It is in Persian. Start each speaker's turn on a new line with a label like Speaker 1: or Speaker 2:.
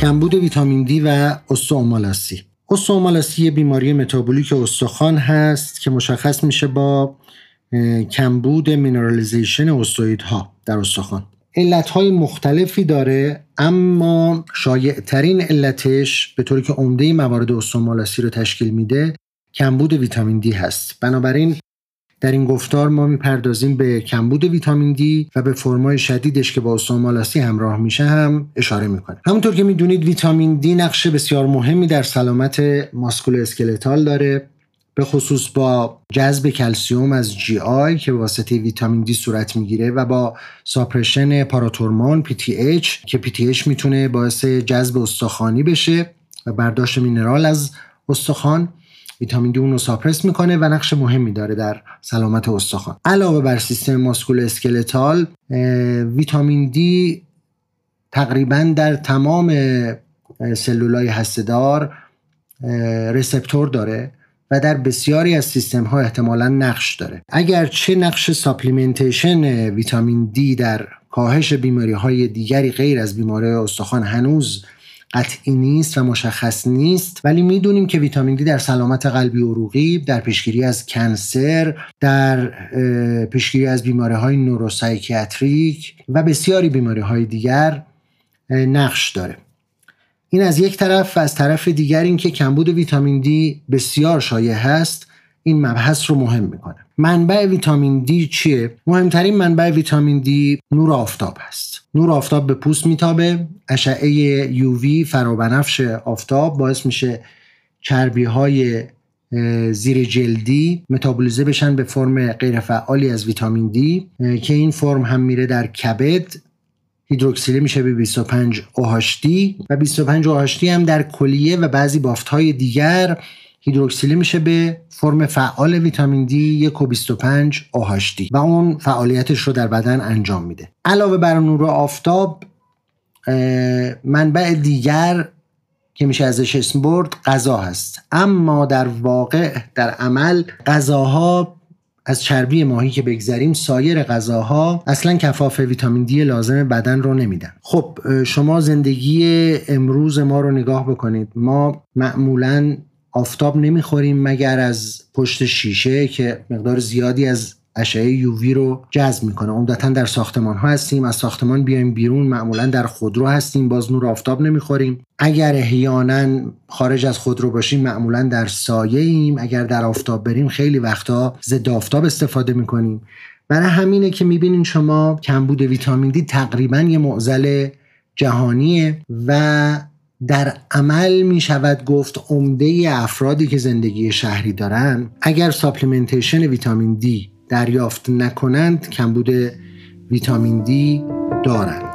Speaker 1: کمبود ویتامین دی و استئومالاسی استئومالاسی یه بیماری متابولیک استخوان هست که مشخص میشه با کمبود mineralization osteoid ها در استخوان. علت های مختلفی داره اما شایع ترین علتش به طوری که عمده موارد استئومالاسی رو تشکیل میده کمبود ویتامین دی هست. بنابراین در این گفتار ما می‌پردازیم به کمبود ویتامین دی و به فرمای شدیدش که با استئومالاسی همراه میشه هم اشاره می‌کنیم. همونطور که می‌دونید ویتامین دی نقش بسیار مهمی در سلامت musculoskeletal داره به خصوص با جذب کلسیوم از GI که واسطه ویتامین دی صورت می‌گیره و با suppression parathormone PTH که PTH می‌تونه باعث جذب استخوانی بشه و برداشت mineral از استخوان. ویتامین دی اون رو suppress می‌کنه و نقش مهمی داره در سلامت استخوان. علاوه بر سیستم musculoskeletal ویتامین دی تقریبا در تمام سلولای هسته‌دار receptor داره و در بسیاری از سیستم ها احتمالا نقش داره. اگر چه نقش supplementation ویتامین دی در کاهش بیماری های دیگری غیر از بیماری استخوان هنوز قطعی نیست و مشخص نیست ولی می‌دونیم که ویتامین دی در سلامت قلبی عروقی در پیشگیری از cancer در پیشگیری از بیماری های نوروسایکیاتریک و بسیاری بیماری های دیگر نقش داره. این از یک طرف و از طرف دیگر اینکه کمبود ویتامین دی بسیار شایع هست این مبحث رو مهم می‌کنه. منبع ویتامین دی چیه؟ مهمترین منبع ویتامین دی نور آفتاب هست. نور آفتاب به پوست میتابه اشعه یووی فرابنفش آفتاب باعث میشه چربی های زیر جلدی متابولیزه بشن به فرم غیرفعالی از ویتامین دی که این فرم هم میره در کبد. هیدروکسیله میشه به 25 OHD و 25 OHD هم در کلیه و بعضی بافت های دیگر هیدروکسیله میشه به فرم فعال ویتامین دی 1 و 25 OHD و اون فعالیتش رو در بدن انجام میده. علاوه بر نور آفتاب منبع دیگر که میشه ازش اسم برد غذا هست. اما در واقع در عمل غذاها از چربی ماهی که بگذریم سایر غذاها اصلا کفاف ویتامین دی لازم بدن رو نمیدن. خب شما زندگی امروز ما رو نگاه بکنید. ما معمولا آفتاب نمی‌خوریم مگر از پشت شیشه که مقدار زیادی از اشعه یووی رو جذب می‌کنه. عمدتا در ساختمان ها هستیم از ساختمان بیایم بیرون معمولا در خودرو هستیم باز نور آفتاب نمی‌خوریم. اگر احیانا خارج از خودرو باشیم معمولا در سایه ایم. اگر در آفتاب بریم خیلی وقتا ضد آفتاب استفاده می‌کنیم. برای همینه که می‌بینین شما کمبود ویتامین دی تقریبا یه معضل جهانیه و در عمل می شود گفت عمده افرادی که زندگی شهری دارن اگر supplementation ویتامین دی دریافت نکنند کمبود ویتامین دی دارند.